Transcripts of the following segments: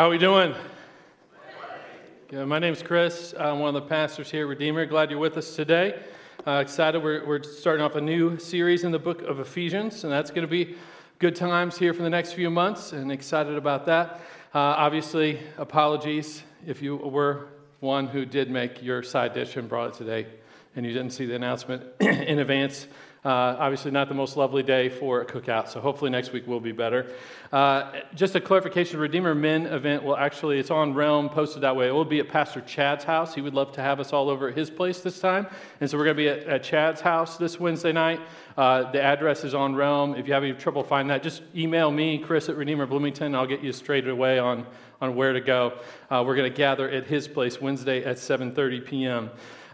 How are we doing? Good. My name's Chris. I'm one of the pastors here at Redeemer. Glad you're with us today. Uh, excited. We're, we're starting off a new series in the book of Ephesians, and that's going to be good times here for the next few months, and excited about that. Uh, obviously, apologies if you were one who did make your side dish and brought it today, and you didn't see the announcement in advance. Uh, obviously, not the most lovely day for a cookout, so hopefully next week will be better. Uh, just a clarification Redeemer Men event will actually, it's on Realm, posted that way. It will be at Pastor Chad's house. He would love to have us all over at his place this time. And so we're going to be at, at, Chad's house this Wednesday night. Uh, the address is on Realm. If you have any trouble finding that, just email me, Chris at Redeemer Bloomington. I'll get you straight away on, on where to go. Uh, we're going to gather at his place Wednesday at 7.30 p.m.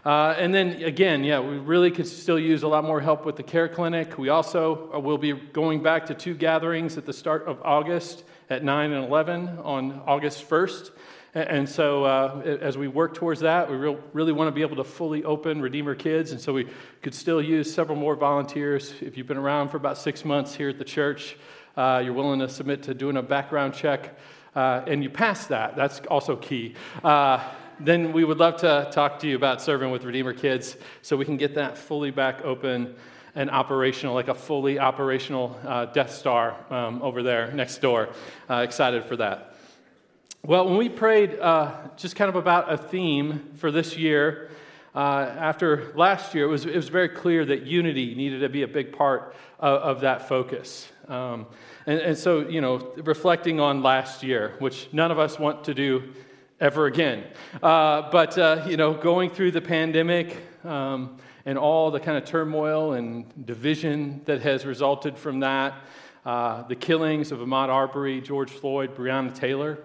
Uh, and then again, yeah, we really could still use a lot more help with the care clinic. We also uh, will be going back to two gatherings at the start of August at 9 and 11 on August 1st. And so, uh, as we work towards that, we real, really want to be able to fully open Redeemer Kids. And so, we could still use several more volunteers. If you've been around for about six months here at the church, uh, you're willing to submit to doing a background check, uh, and you pass that. That's also key. Then we would love to talk to you about serving with Redeemer Kids so we can get that fully back open and operational, like a fully operational uh, Death Star um, over there next door. Uh, excited for that. Well, when we prayed uh, just kind of about a theme for this year, uh, after last year, it was, it was very clear that unity needed to be a big part of, of that focus. Um, and, and so, you know, reflecting on last year, which none of us want to do ever again. Uh, but, uh, you know, going through the pandemic um, and all the kind of turmoil and division that has resulted from that, uh, the killings of Ahmaud Arbery, George Floyd, Breonna Taylor,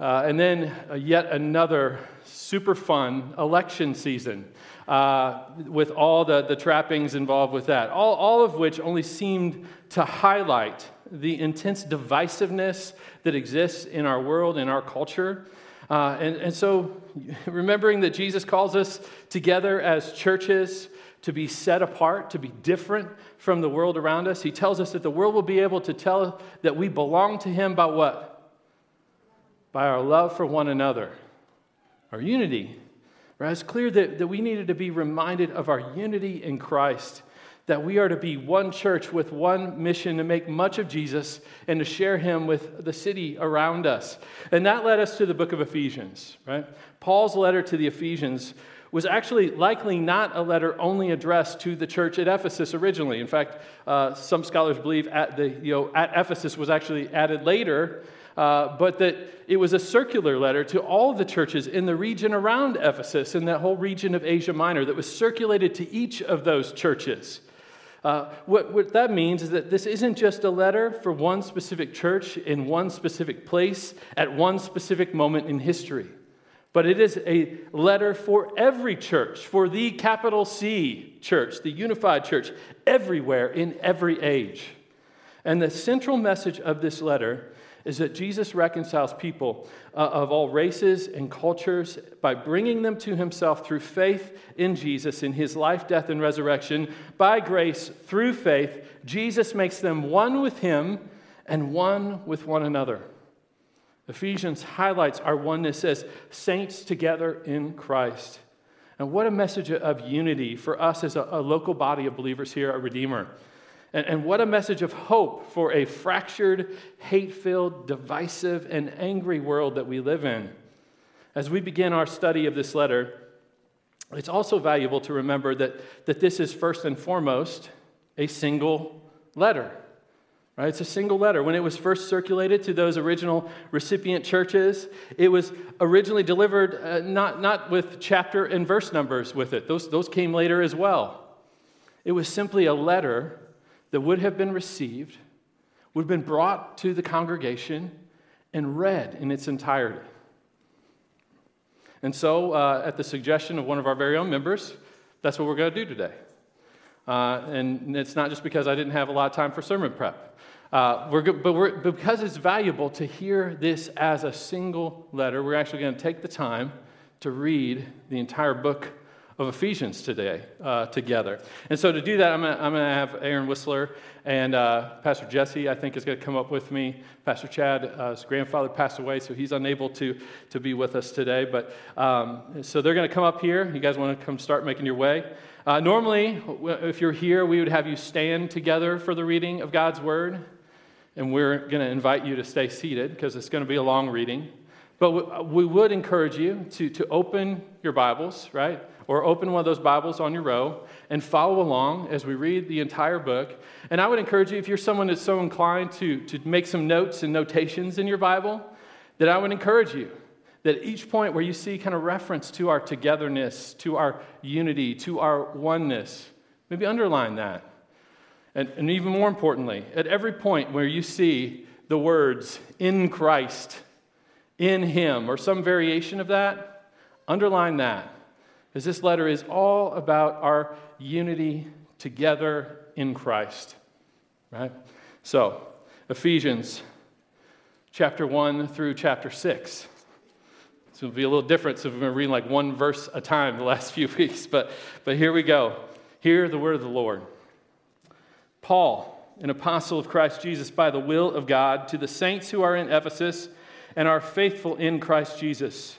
uh, and then uh, yet another super fun election season. Uh, with all the, the trappings involved with that, all, all of which only seemed to highlight the intense divisiveness that exists in our world, in our culture, uh, and, and so, remembering that Jesus calls us together as churches to be set apart, to be different from the world around us, he tells us that the world will be able to tell that we belong to him by what? By our love for one another, our unity. Right? It's clear that, that we needed to be reminded of our unity in Christ that we are to be one church with one mission to make much of Jesus and to share him with the city around us. And that led us to the book of Ephesians, right? Paul's letter to the Ephesians was actually likely not a letter only addressed to the church at Ephesus originally. In fact, uh, some scholars believe at, the, you know, at Ephesus was actually added later, uh, but that it was a circular letter to all the churches in the region around Ephesus, in that whole region of Asia Minor, that was circulated to each of those churches. Uh, what, what that means is that this isn't just a letter for one specific church in one specific place at one specific moment in history, but it is a letter for every church, for the capital C church, the unified church, everywhere in every age. And the central message of this letter is that Jesus reconciles people uh, of all races and cultures by bringing them to himself through faith in Jesus, in his life, death, and resurrection. By grace, through faith, Jesus makes them one with him and one with one another. Ephesians highlights our oneness as saints together in Christ. And what a message of unity for us as a, a local body of believers here at Redeemer. And, and what a message of hope for a fractured, hate filled, divisive, and angry world that we live in. As we begin our study of this letter, it's also valuable to remember that, that this is first and foremost a single letter. Right? It's a single letter. When it was first circulated to those original recipient churches, it was originally delivered uh, not, not with chapter and verse numbers with it, those, those came later as well. It was simply a letter that would have been received, would have been brought to the congregation and read in its entirety. And so, uh, at the suggestion of one of our very own members, that's what we're going to do today. Uh, and it's not just because I didn't have a lot of time for sermon prep. Uh, we're, but we're, because it's valuable to hear this as a single letter, we're actually going to take the time to read the entire book of Ephesians today uh, together. And so to do that, I'm going to have Aaron Whistler and uh, Pastor Jesse, I think, is going to come up with me. Pastor Chad, uh, his grandfather passed away, so he's unable to, to be with us today. But um, so they're going to come up here. You guys want to come start making your way? Uh, normally, if you're here, we would have you stand together for the reading of God's Word. And we're going to invite you to stay seated because it's going to be a long reading. But we would encourage you to, to open your Bibles, right? Or open one of those Bibles on your row and follow along as we read the entire book. And I would encourage you, if you're someone that's so inclined to, to make some notes and notations in your Bible, that I would encourage you that each point where you see kind of reference to our togetherness, to our unity, to our oneness, maybe underline that. And, and even more importantly, at every point where you see the words in Christ, in Him, or some variation of that, underline that. Because this letter is all about our unity together in Christ. Right? So, Ephesians chapter 1 through chapter 6. So it'll be a little different. So we've been reading like one verse a time the last few weeks, but, but here we go. Hear the word of the Lord. Paul, an apostle of Christ Jesus by the will of God, to the saints who are in Ephesus and are faithful in Christ Jesus.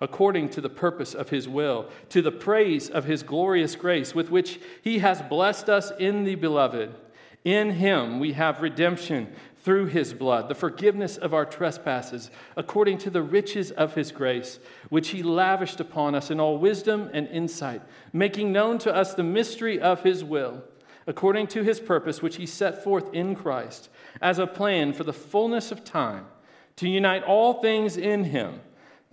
according to the purpose of his will, to the praise of his glorious grace, with which he has blessed us in the beloved. In him we have redemption through his blood, the forgiveness of our trespasses, according to the riches of his grace, which he lavished upon us in all wisdom and insight, making known to us the mystery of his will, according to his purpose, which he set forth in Christ, as a plan for the fullness of time, to unite all things in him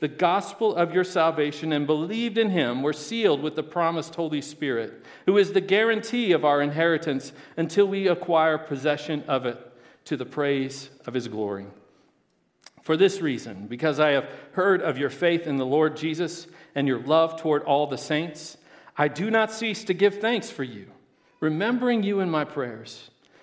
the gospel of your salvation and believed in him were sealed with the promised Holy Spirit, who is the guarantee of our inheritance until we acquire possession of it to the praise of his glory. For this reason, because I have heard of your faith in the Lord Jesus and your love toward all the saints, I do not cease to give thanks for you, remembering you in my prayers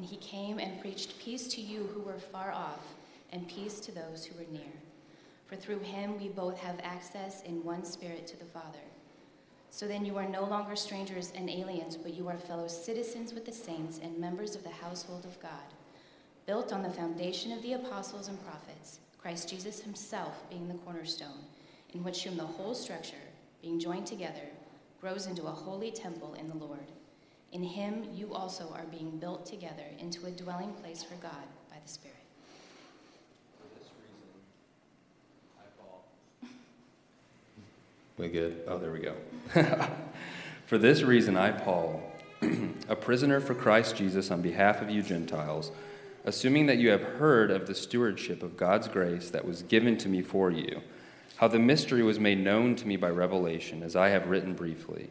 And he came and preached peace to you who were far off, and peace to those who were near. For through him we both have access in one spirit to the Father. So then you are no longer strangers and aliens, but you are fellow citizens with the saints and members of the household of God, built on the foundation of the apostles and prophets, Christ Jesus himself being the cornerstone, in which whom the whole structure, being joined together, grows into a holy temple in the Lord. In him you also are being built together into a dwelling place for God by the Spirit. We good? Oh, there we go. for this reason, I, Paul, a prisoner for Christ Jesus on behalf of you Gentiles, assuming that you have heard of the stewardship of God's grace that was given to me for you, how the mystery was made known to me by revelation, as I have written briefly.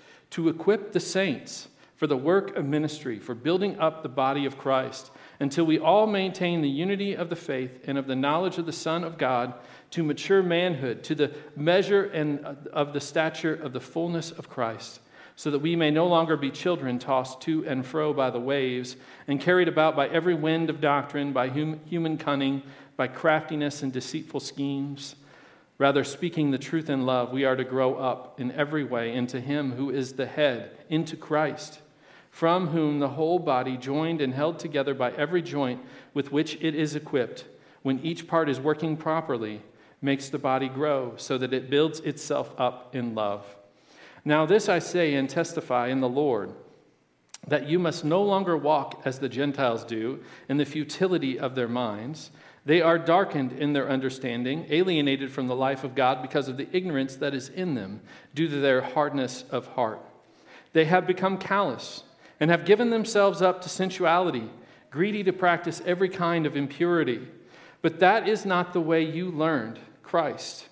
to equip the saints for the work of ministry, for building up the body of Christ, until we all maintain the unity of the faith and of the knowledge of the Son of God to mature manhood, to the measure and uh, of the stature of the fullness of Christ, so that we may no longer be children tossed to and fro by the waves and carried about by every wind of doctrine, by hum- human cunning, by craftiness and deceitful schemes. Rather, speaking the truth in love, we are to grow up in every way into Him who is the head, into Christ, from whom the whole body, joined and held together by every joint with which it is equipped, when each part is working properly, makes the body grow so that it builds itself up in love. Now, this I say and testify in the Lord that you must no longer walk as the Gentiles do in the futility of their minds. They are darkened in their understanding, alienated from the life of God because of the ignorance that is in them due to their hardness of heart. They have become callous and have given themselves up to sensuality, greedy to practice every kind of impurity. But that is not the way you learned Christ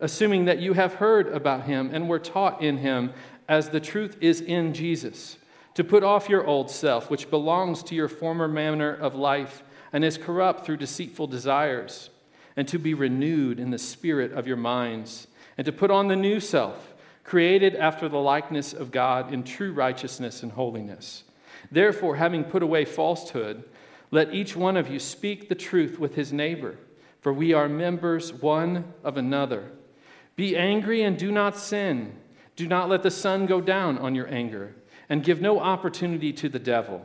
assuming that you have heard about him and were taught in him as the truth is in Jesus, to put off your old self, which belongs to your former manner of life and is corrupt through deceitful desires, and to be renewed in the spirit of your minds, and to put on the new self, created after the likeness of God in true righteousness and holiness. Therefore, having put away falsehood, let each one of you speak the truth with his neighbor, for we are members one of another. Be angry and do not sin. Do not let the sun go down on your anger, and give no opportunity to the devil.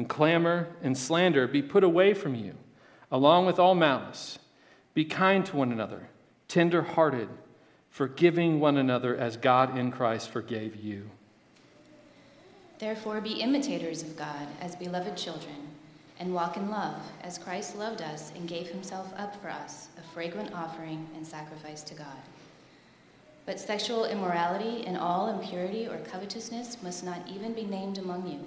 and clamor and slander be put away from you, along with all malice. Be kind to one another, tender hearted, forgiving one another as God in Christ forgave you. Therefore, be imitators of God as beloved children, and walk in love as Christ loved us and gave himself up for us, a fragrant offering and sacrifice to God. But sexual immorality and all impurity or covetousness must not even be named among you,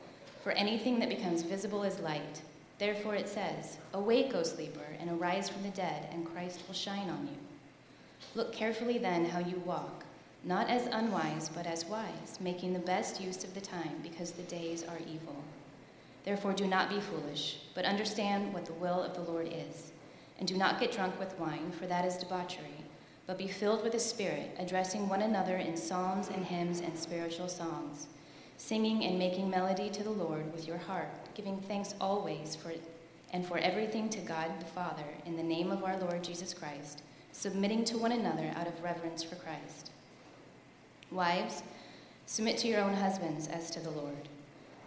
For anything that becomes visible is light. Therefore it says, Awake, O sleeper, and arise from the dead, and Christ will shine on you. Look carefully then how you walk, not as unwise, but as wise, making the best use of the time, because the days are evil. Therefore, do not be foolish, but understand what the will of the Lord is. And do not get drunk with wine, for that is debauchery, but be filled with the Spirit, addressing one another in psalms and hymns and spiritual songs, singing and making melody to the Lord with your heart, giving thanks always for and for everything to God the Father in the name of our Lord Jesus Christ, submitting to one another out of reverence for Christ. Wives, submit to your own husbands as to the Lord.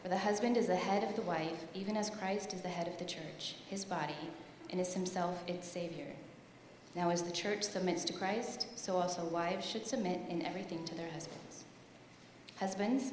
For the husband is the head of the wife, even as Christ is the head of the church, his body, and is himself its Savior. Now, as the church submits to Christ, so also wives should submit in everything to their husbands. Husbands,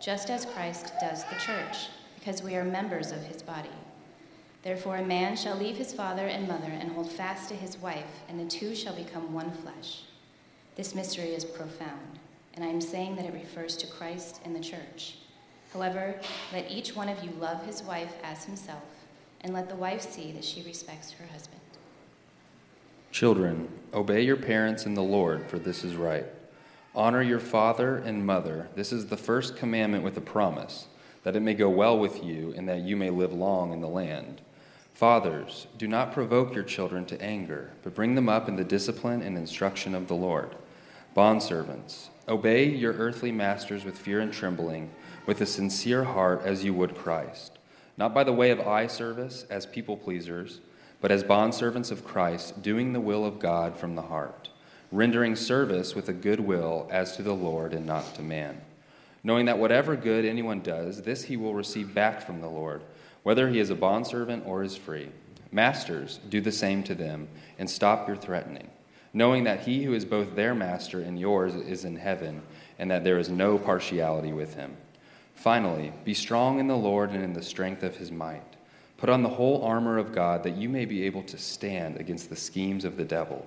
just as Christ does the church, because we are members of his body. Therefore, a man shall leave his father and mother and hold fast to his wife, and the two shall become one flesh. This mystery is profound, and I am saying that it refers to Christ and the church. However, let each one of you love his wife as himself, and let the wife see that she respects her husband. Children, obey your parents in the Lord, for this is right. Honor your father and mother. This is the first commandment with a promise, that it may go well with you and that you may live long in the land. Fathers, do not provoke your children to anger, but bring them up in the discipline and instruction of the Lord. Bondservants, obey your earthly masters with fear and trembling, with a sincere heart as you would Christ, not by the way of eye service as people pleasers, but as bondservants of Christ, doing the will of God from the heart, rendering service with a good will as to the Lord and not to man, knowing that whatever good anyone does, this he will receive back from the Lord whether he is a bondservant or is free. Masters, do the same to them, and stop your threatening, knowing that he who is both their master and yours is in heaven, and that there is no partiality with him. Finally, be strong in the Lord and in the strength of his might. Put on the whole armor of God that you may be able to stand against the schemes of the devil.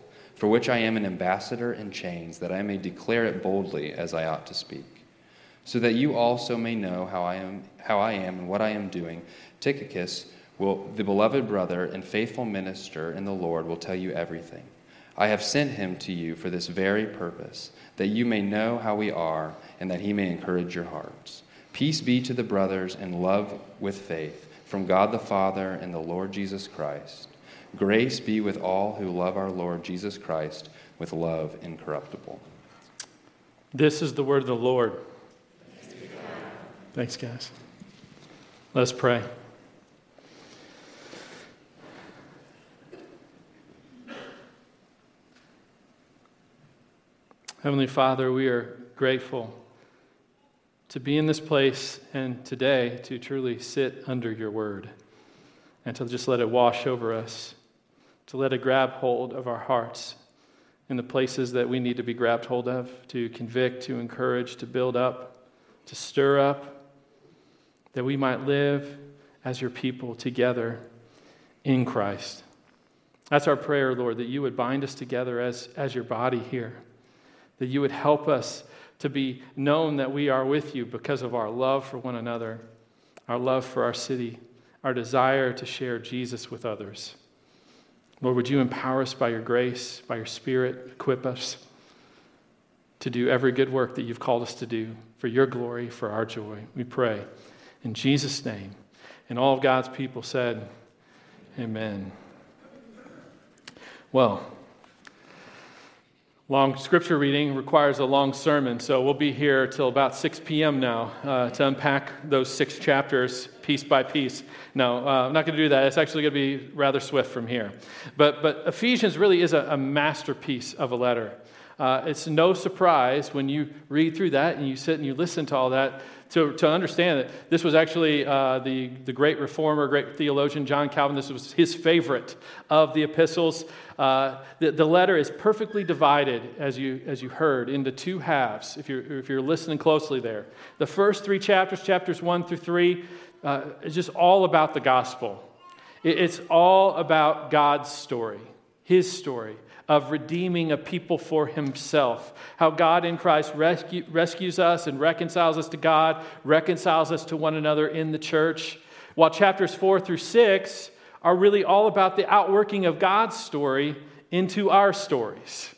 for which I am an ambassador in chains, that I may declare it boldly as I ought to speak so that you also may know how I am, how I am and what I am doing. Tychicus, will, the beloved brother and faithful minister in the Lord, will tell you everything. I have sent him to you for this very purpose, that you may know how we are and that he may encourage your hearts. Peace be to the brothers and love with faith from God the Father and the Lord Jesus Christ. Grace be with all who love our Lord Jesus Christ with love incorruptible. This is the word of the Lord. Thanks, guys. Let's pray. Heavenly Father, we are grateful to be in this place and today to truly sit under your word and to just let it wash over us, to let it grab hold of our hearts in the places that we need to be grabbed hold of, to convict, to encourage, to build up, to stir up, that we might live as your people together in Christ. That's our prayer, Lord, that you would bind us together as, as your body here, that you would help us to be known that we are with you because of our love for one another, our love for our city, our desire to share Jesus with others. Lord, would you empower us by your grace, by your spirit, equip us to do every good work that you've called us to do for your glory, for our joy. We pray. In Jesus' name. And all of God's people said, Amen. Well, long scripture reading requires a long sermon, so we'll be here till about 6 p.m. now uh, to unpack those six chapters piece by piece. No, uh, I'm not going to do that. It's actually going to be rather swift from here. But, but Ephesians really is a, a masterpiece of a letter. Uh, it's no surprise when you read through that and you sit and you listen to all that to, to understand that this was actually uh, the, the great reformer, great theologian John Calvin. This was his favorite of the epistles. Uh, the, the letter is perfectly divided, as you, as you heard, into two halves, if you're, if you're listening closely there. The first three chapters, chapters one through three, uh, just all about the gospel. It's all about God's story, his story of redeeming a people for himself. How God in Christ rescue, rescues us and reconciles us to God, reconciles us to one another in the church. While chapters four through six are really all about the outworking of God's story into our stories.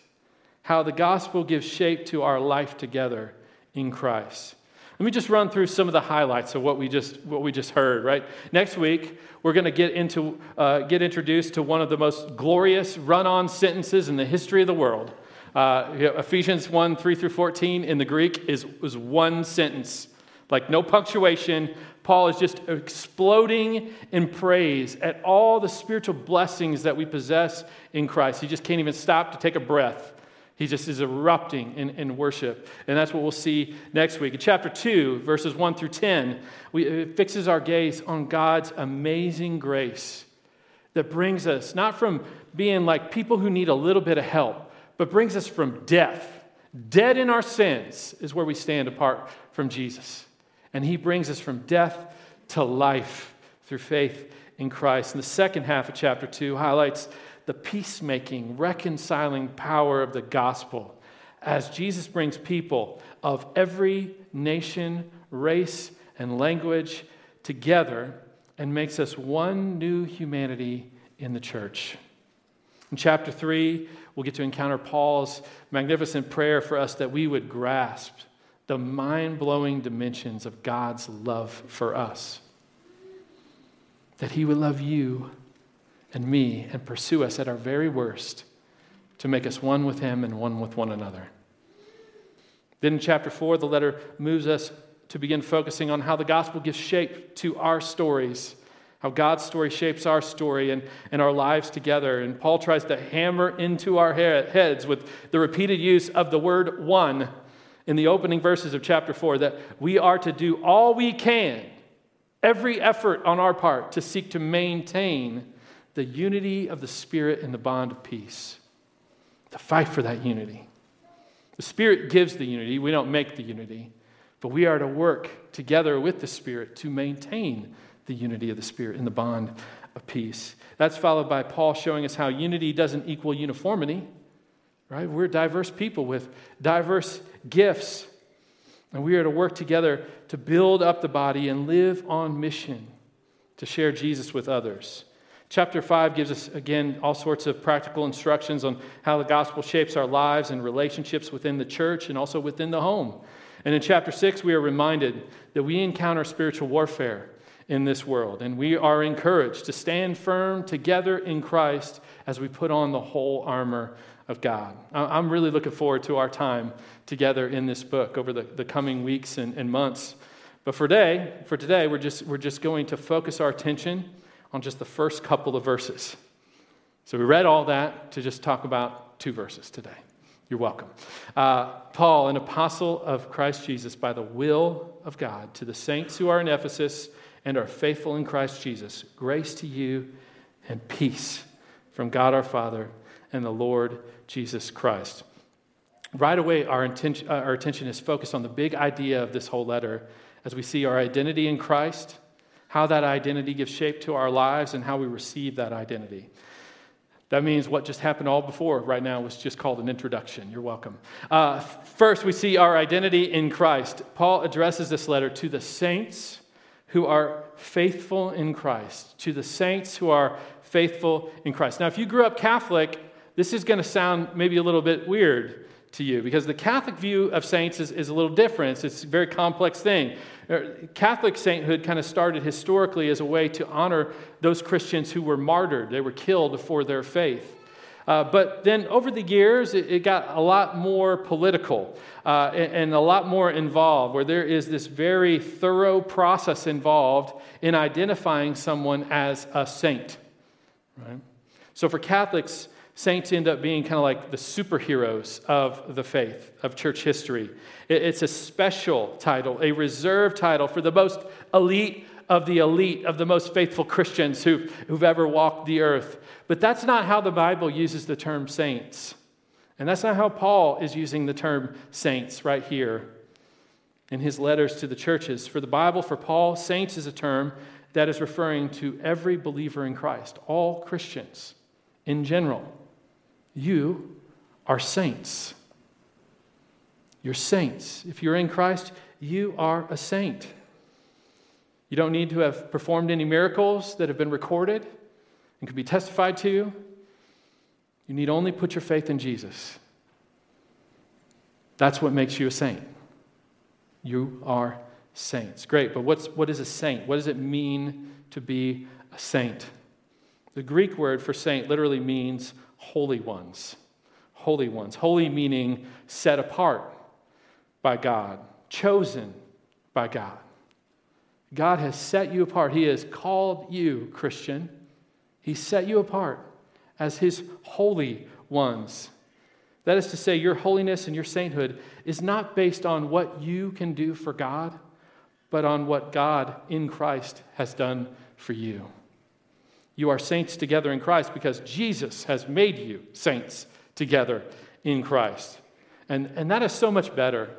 How the gospel gives shape to our life together in Christ. Let me just run through some of the highlights of what we just, what we just heard, right? Next week, we're going to get, into, uh, get introduced to one of the most glorious run on sentences in the history of the world. Uh, Ephesians 1 3 through 14 in the Greek is, is one sentence, like no punctuation. Paul is just exploding in praise at all the spiritual blessings that we possess in Christ. He just can't even stop to take a breath. He just is erupting in, in worship. And that's what we'll see next week. In chapter 2, verses 1 through 10, we, it fixes our gaze on God's amazing grace that brings us not from being like people who need a little bit of help, but brings us from death. Dead in our sins is where we stand apart from Jesus. And he brings us from death to life through faith in Christ. And the second half of chapter 2 highlights the peacemaking, reconciling power of the gospel as Jesus brings people of every nation, race, and language together and makes us one new humanity in the church. In chapter 3, we'll get to encounter Paul's magnificent prayer for us that we would grasp the mind blowing dimensions of God's love for us. That he would love you and me and pursue us at our very worst to make us one with Him and one with one another. Then in chapter 4, the letter moves us to begin focusing on how the gospel gives shape to our stories, how God's story shapes our story and, and our lives together. And Paul tries to hammer into our heads with the repeated use of the word one in the opening verses of chapter 4 that we are to do all we can, every effort on our part, to seek to maintain the unity of the Spirit in the bond of peace. To fight for that unity. The Spirit gives the unity, we don't make the unity, but we are to work together with the Spirit to maintain the unity of the Spirit in the bond of peace. That's followed by Paul showing us how unity doesn't equal uniformity, right? We're diverse people with diverse gifts, and we are to work together to build up the body and live on mission to share Jesus with others. Chapter 5 gives us, again, all sorts of practical instructions on how the gospel shapes our lives and relationships within the church and also within the home. And in chapter 6, we are reminded that we encounter spiritual warfare in this world, and we are encouraged to stand firm together in Christ as we put on the whole armor of God. I'm really looking forward to our time together in this book over the, the coming weeks and, and months. But for today, for today, we're just, we're just going to focus our attention on just the first couple of verses. So we read all that to just talk about two verses today. You're welcome. Uh, Paul, an apostle of Christ Jesus by the will of God, to the saints who are in Ephesus and are faithful in Christ Jesus, grace to you and peace from God our Father and the Lord Jesus Christ. Right away, our, intention, uh, our attention is focused on the big idea of this whole letter as we see our identity in Christ how that identity gives shape to our lives, and how we receive that identity. That means what just happened all before right now was just called an introduction. You're welcome. Uh, first, we see our identity in Christ. Paul addresses this letter to the saints who are faithful in Christ, to the saints who are faithful in Christ. Now, if you grew up Catholic, this is going to sound maybe a little bit weird to you because the Catholic view of saints is, is a little different. It's a very complex thing. Uh, Catholic sainthood kind of started historically as a way to honor those Christians who were martyred, they were killed for their faith. Uh, but then over the years, it, it, got a lot more political uh, and, and, a lot more involved, where there is this very thorough process involved in identifying someone as a saint. Right? So for Catholics, saints end up being kind of like the superheroes of the faith, of church history. It's a special title, a reserved title for the most elite of the elite, of the most faithful Christians who've, who've ever walked the earth. But that's not how the Bible uses the term saints. And that's not how Paul is using the term saints right here in his letters to the churches. For the Bible, for Paul, saints is a term that is referring to every believer in Christ, all Christians in general. You are saints. You're saints. If you're in Christ, you are a saint. You don't need to have performed any miracles that have been recorded. and can be testified to, you need only put your faith in Jesus. That's what makes you a saint. You are saints. Great, but what's, what is a saint? What does it mean to be a saint? The Greek word for saint literally means holy ones. Holy ones. Holy meaning set apart by God, chosen by God. God has set you apart. He has called you, Christian. He set you apart as His holy ones. That is to say, your holiness and your sainthood is not based on what you can do for God, but on what God in Christ has done for you. You are saints together in Christ because Jesus has made you saints together in Christ. And, and that is so much better,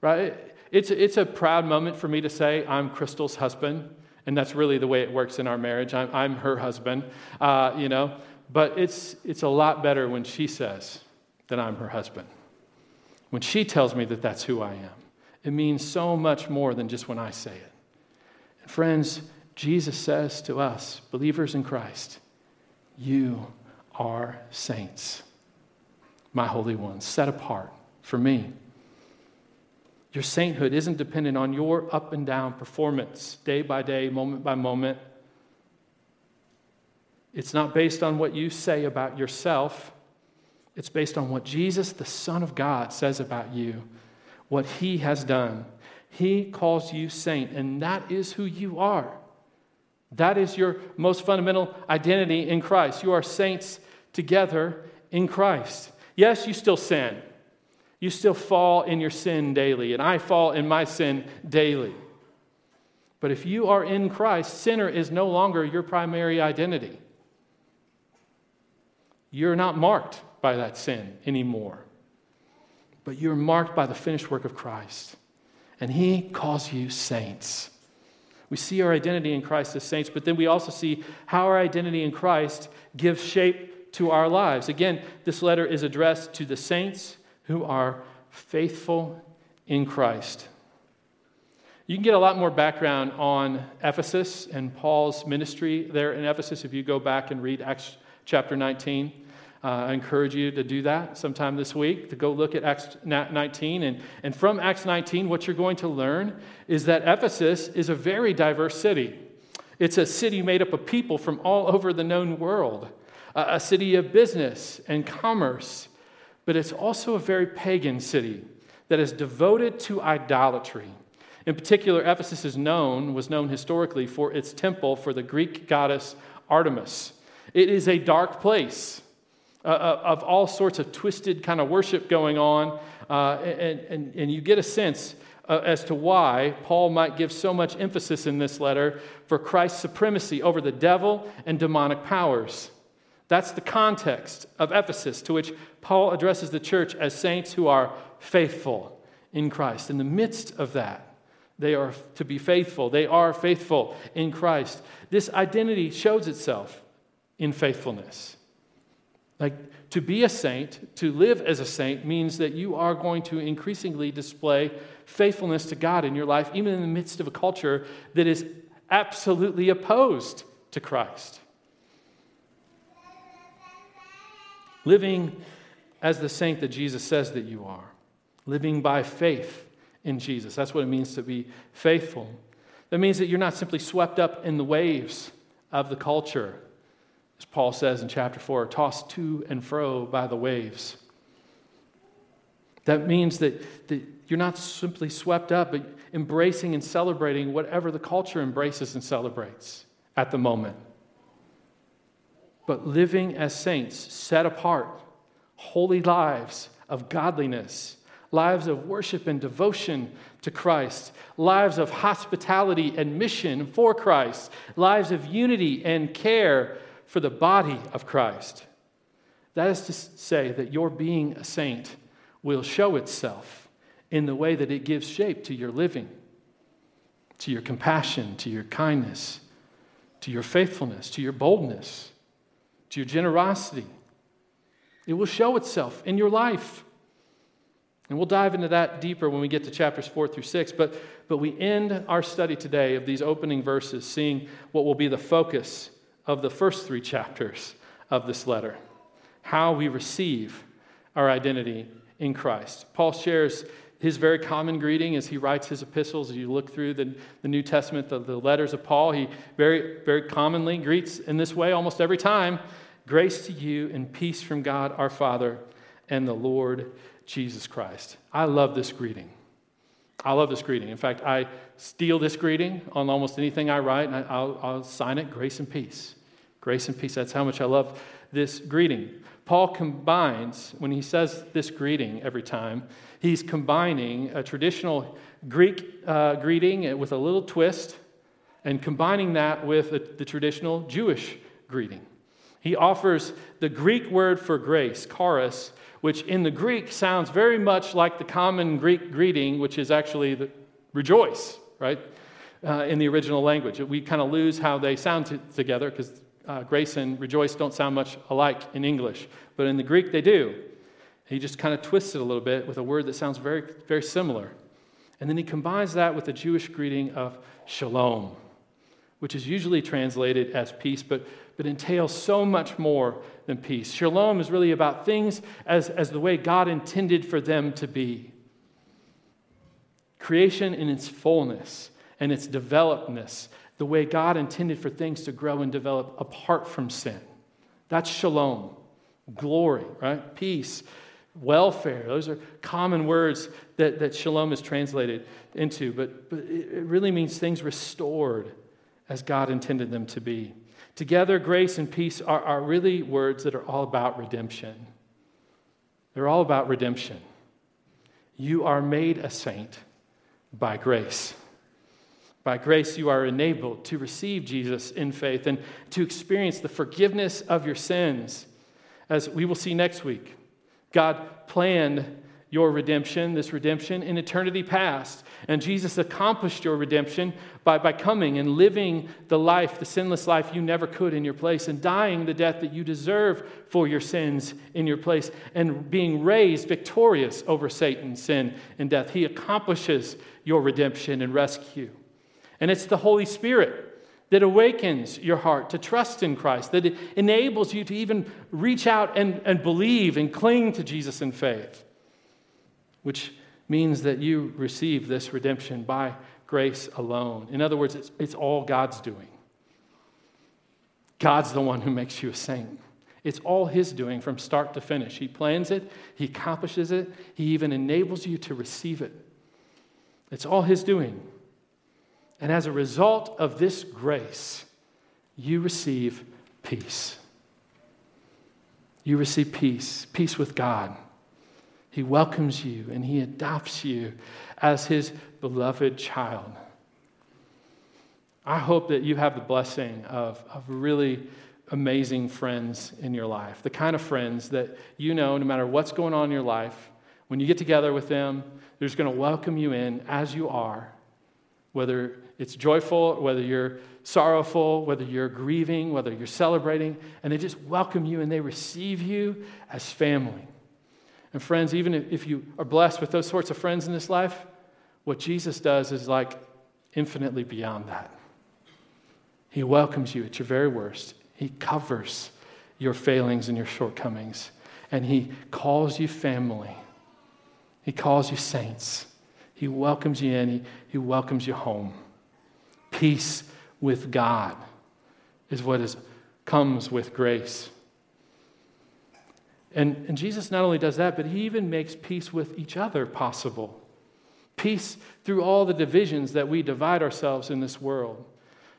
right? It's, it's a proud moment for me to say, I'm Crystal's husband. And that's really the way it works in our marriage. I'm, I'm her husband, uh, you know. But it's, it's a lot better when she says that I'm her husband. When she tells me that that's who I am. It means so much more than just when I say it. And friends, Jesus says to us, believers in Christ, you are saints, my holy ones, set apart for me. Your sainthood isn't dependent on your up and down performance, day by day, moment by moment. It's not based on what you say about yourself. It's based on what Jesus, the Son of God, says about you, what he has done. He calls you saint, and that is who you are. That is your most fundamental identity in Christ. You are saints together in Christ. Yes, you still sin. You still fall in your sin daily, and I fall in my sin daily. But if you are in Christ, sinner is no longer your primary identity. You're not marked by that sin anymore, but you're marked by the finished work of Christ. And He calls you saints. We see our identity in Christ as saints, but then we also see how our identity in Christ gives shape to our lives. Again, this letter is addressed to the saints who are faithful in Christ. You can get a lot more background on Ephesus and Paul's ministry there in Ephesus if you go back and read Acts chapter 19. Uh, I encourage you to do that sometime this week, to go look at Acts 19. And, and from Acts 19, what you're going to learn is that Ephesus is a very diverse city. It's a city made up of people from all over the known world, a, a city of business and commerce but it's also a very pagan city that is devoted to idolatry. In particular, Ephesus is known, was known historically for its temple for the Greek goddess Artemis. It is a dark place uh, uh of all sorts of twisted kind of worship going on, uh, and, and, and you get a sense uh, as to why Paul might give so much emphasis in this letter for Christ's supremacy over the devil and demonic powers. That's the context of Ephesus, to which Paul addresses the church as saints who are faithful in Christ. In the midst of that, they are to be faithful. They are faithful in Christ. This identity shows itself in faithfulness. Like to be a saint, to live as a saint, means that you are going to increasingly display faithfulness to God in your life, even in the midst of a culture that is absolutely opposed to Christ. living as the saint that Jesus says that you are, living by faith in Jesus. That's what it means to be faithful. That means that you're not simply swept up in the waves of the culture, as Paul says in chapter 4, tossed to and fro by the waves. That means that, that you're not simply swept up, but embracing and celebrating whatever the culture embraces and celebrates at the moment but living as saints, set apart, holy lives of godliness, lives of worship and devotion to Christ, lives of hospitality and mission for Christ, lives of unity and care for the body of Christ. That is to say, that your being a saint will show itself in the way that it gives shape to your living, to your compassion, to your kindness, to your faithfulness, to your boldness to your generosity. It will show itself in your life. And we'll dive into that deeper when we get to chapters four through six. But, but we end our study today of these opening verses, seeing what will be the focus of the first three chapters of this letter how we receive our identity in Christ. Paul shares his very common greeting as he writes his epistles. As you look through the, the New Testament, the, the letters of Paul, he very, very commonly greets in this way almost every time Grace to you and peace from God our Father and the Lord Jesus Christ. I love this greeting. I love this greeting. In fact, I steal this greeting on almost anything I write, and I, will I'll sign it grace and peace. Grace and peace. That's how much I love this greeting. Paul combines, when he says this greeting every time, he's combining a traditional Greek uh, greeting with a little twist and combining that with a, the traditional Jewish greeting. He offers the Greek word for grace, charis, which in the Greek sounds very much like the common Greek greeting, which is actually the rejoice, right? Uh, in the original language. We kind of lose how they sound t- together because uh, grace and rejoice don't sound much alike in English, but in the Greek they do. He just kind of twists it a little bit with a word that sounds very, very similar. And then he combines that with the Jewish greeting of shalom, which is usually translated as peace, but, but entails so much more than peace. Shalom is really about things as, as the way God intended for them to be. Creation in its fullness and its developedness the way God intended for things to grow and develop apart from sin. That's shalom, glory, right? Peace, welfare. Those are common words that, that shalom is translated into, but, but it really means things restored as God intended them to be. Together, grace and peace are, are really words that are all about redemption. They're all about redemption. You are made a saint by grace. By grace, you are enabled to receive Jesus in faith and to experience the forgiveness of your sins. As we will see next week, God planned your redemption, this redemption, in eternity past. And Jesus accomplished your redemption by, by coming and living the life, the sinless life you never could in your place, and dying the death that you deserve for your sins in your place, and being raised victorious over Satan, sin, and death. He accomplishes your redemption and rescue. And it's the Holy Spirit that awakens your heart to trust in Christ, that enables you to even reach out and, and believe and cling to Jesus in faith, which means that you receive this redemption by grace alone. In other words, it's, it's all God's doing. God's the one who makes you a saint. It's all His doing from start to finish. He plans it, He accomplishes it, He even enables you to receive it. It's all His doing. And as a result of this grace, you receive peace. You receive peace, peace with God. He welcomes you and He adopts you as His beloved child. I hope that you have the blessing of, of really amazing friends in your life, the kind of friends that you know, no matter what's going on in your life, when you get together with them, they're just going to welcome you in as you are, whether it's joyful, whether you're sorrowful, whether you're grieving, whether you're celebrating, and they just welcome you and they receive you as family. And friends, even if you are blessed with those sorts of friends in this life, what Jesus does is like infinitely beyond that. He welcomes you at your very worst. He covers your failings and your shortcomings. And He calls you family. He calls you saints. He welcomes you in. He, he welcomes you home peace with God is what is, comes with grace. And, and Jesus not only does that, but he even makes peace with each other possible. Peace through all the divisions that we divide ourselves in this world,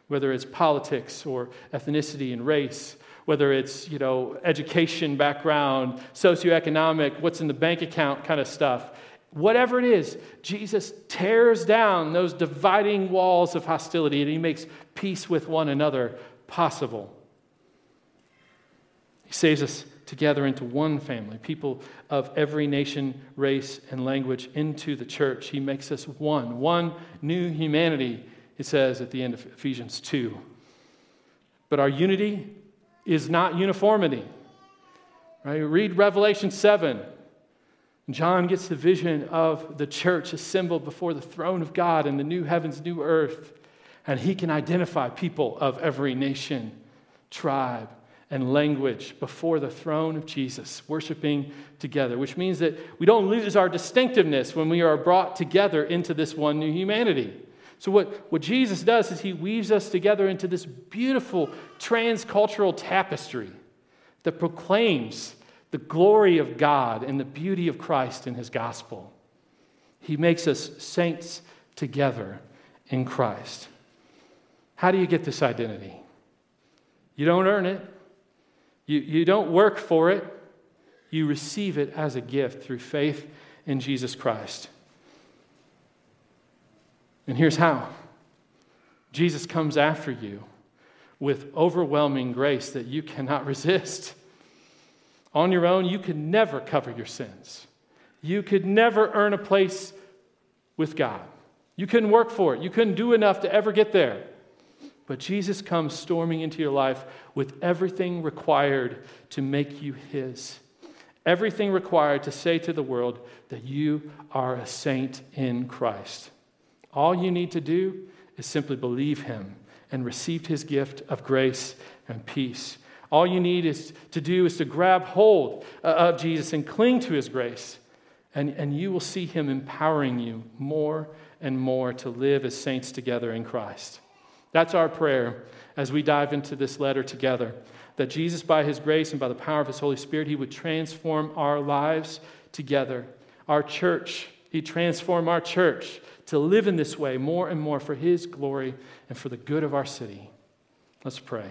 whether it's politics or ethnicity and race, whether it's you know education background, socioeconomic, what's in the bank account kind of stuff. Whatever it is, Jesus tears down those dividing walls of hostility and he makes peace with one another possible. He saves us together into one family, people of every nation, race, and language into the church. He makes us one, one new humanity, it says at the end of Ephesians 2. But our unity is not uniformity. Right? Read Revelation 7. John gets the vision of the church assembled before the throne of God in the new heavens, new earth. And he can identify people of every nation, tribe, and language before the throne of Jesus, worshiping together, which means that we don't lose our distinctiveness when we are brought together into this one new humanity. So, what, what Jesus does is he weaves us together into this beautiful transcultural tapestry that proclaims the glory of God and the beauty of Christ in his gospel. He makes us saints together in Christ. How do you get this identity? You don't earn it, you, you don't work for it, you receive it as a gift through faith in Jesus Christ. And here's how Jesus comes after you with overwhelming grace that you cannot resist. On your own, you could never cover your sins. You could never earn a place with God. You couldn't work for it. You couldn't do enough to ever get there. But Jesus comes storming into your life with everything required to make you His. Everything required to say to the world that you are a saint in Christ. All you need to do is simply believe Him and receive His gift of grace and peace. All you need is to do is to grab hold uh, of Jesus and cling to His grace, and, and you will see Him empowering you more and more to live as saints together in Christ. That's our prayer as we dive into this letter together. That Jesus, by his grace and by the power of his Holy Spirit, he would transform our lives together. Our church, he transform our church to live in this way more and more for his glory and for the good of our city. Let's pray.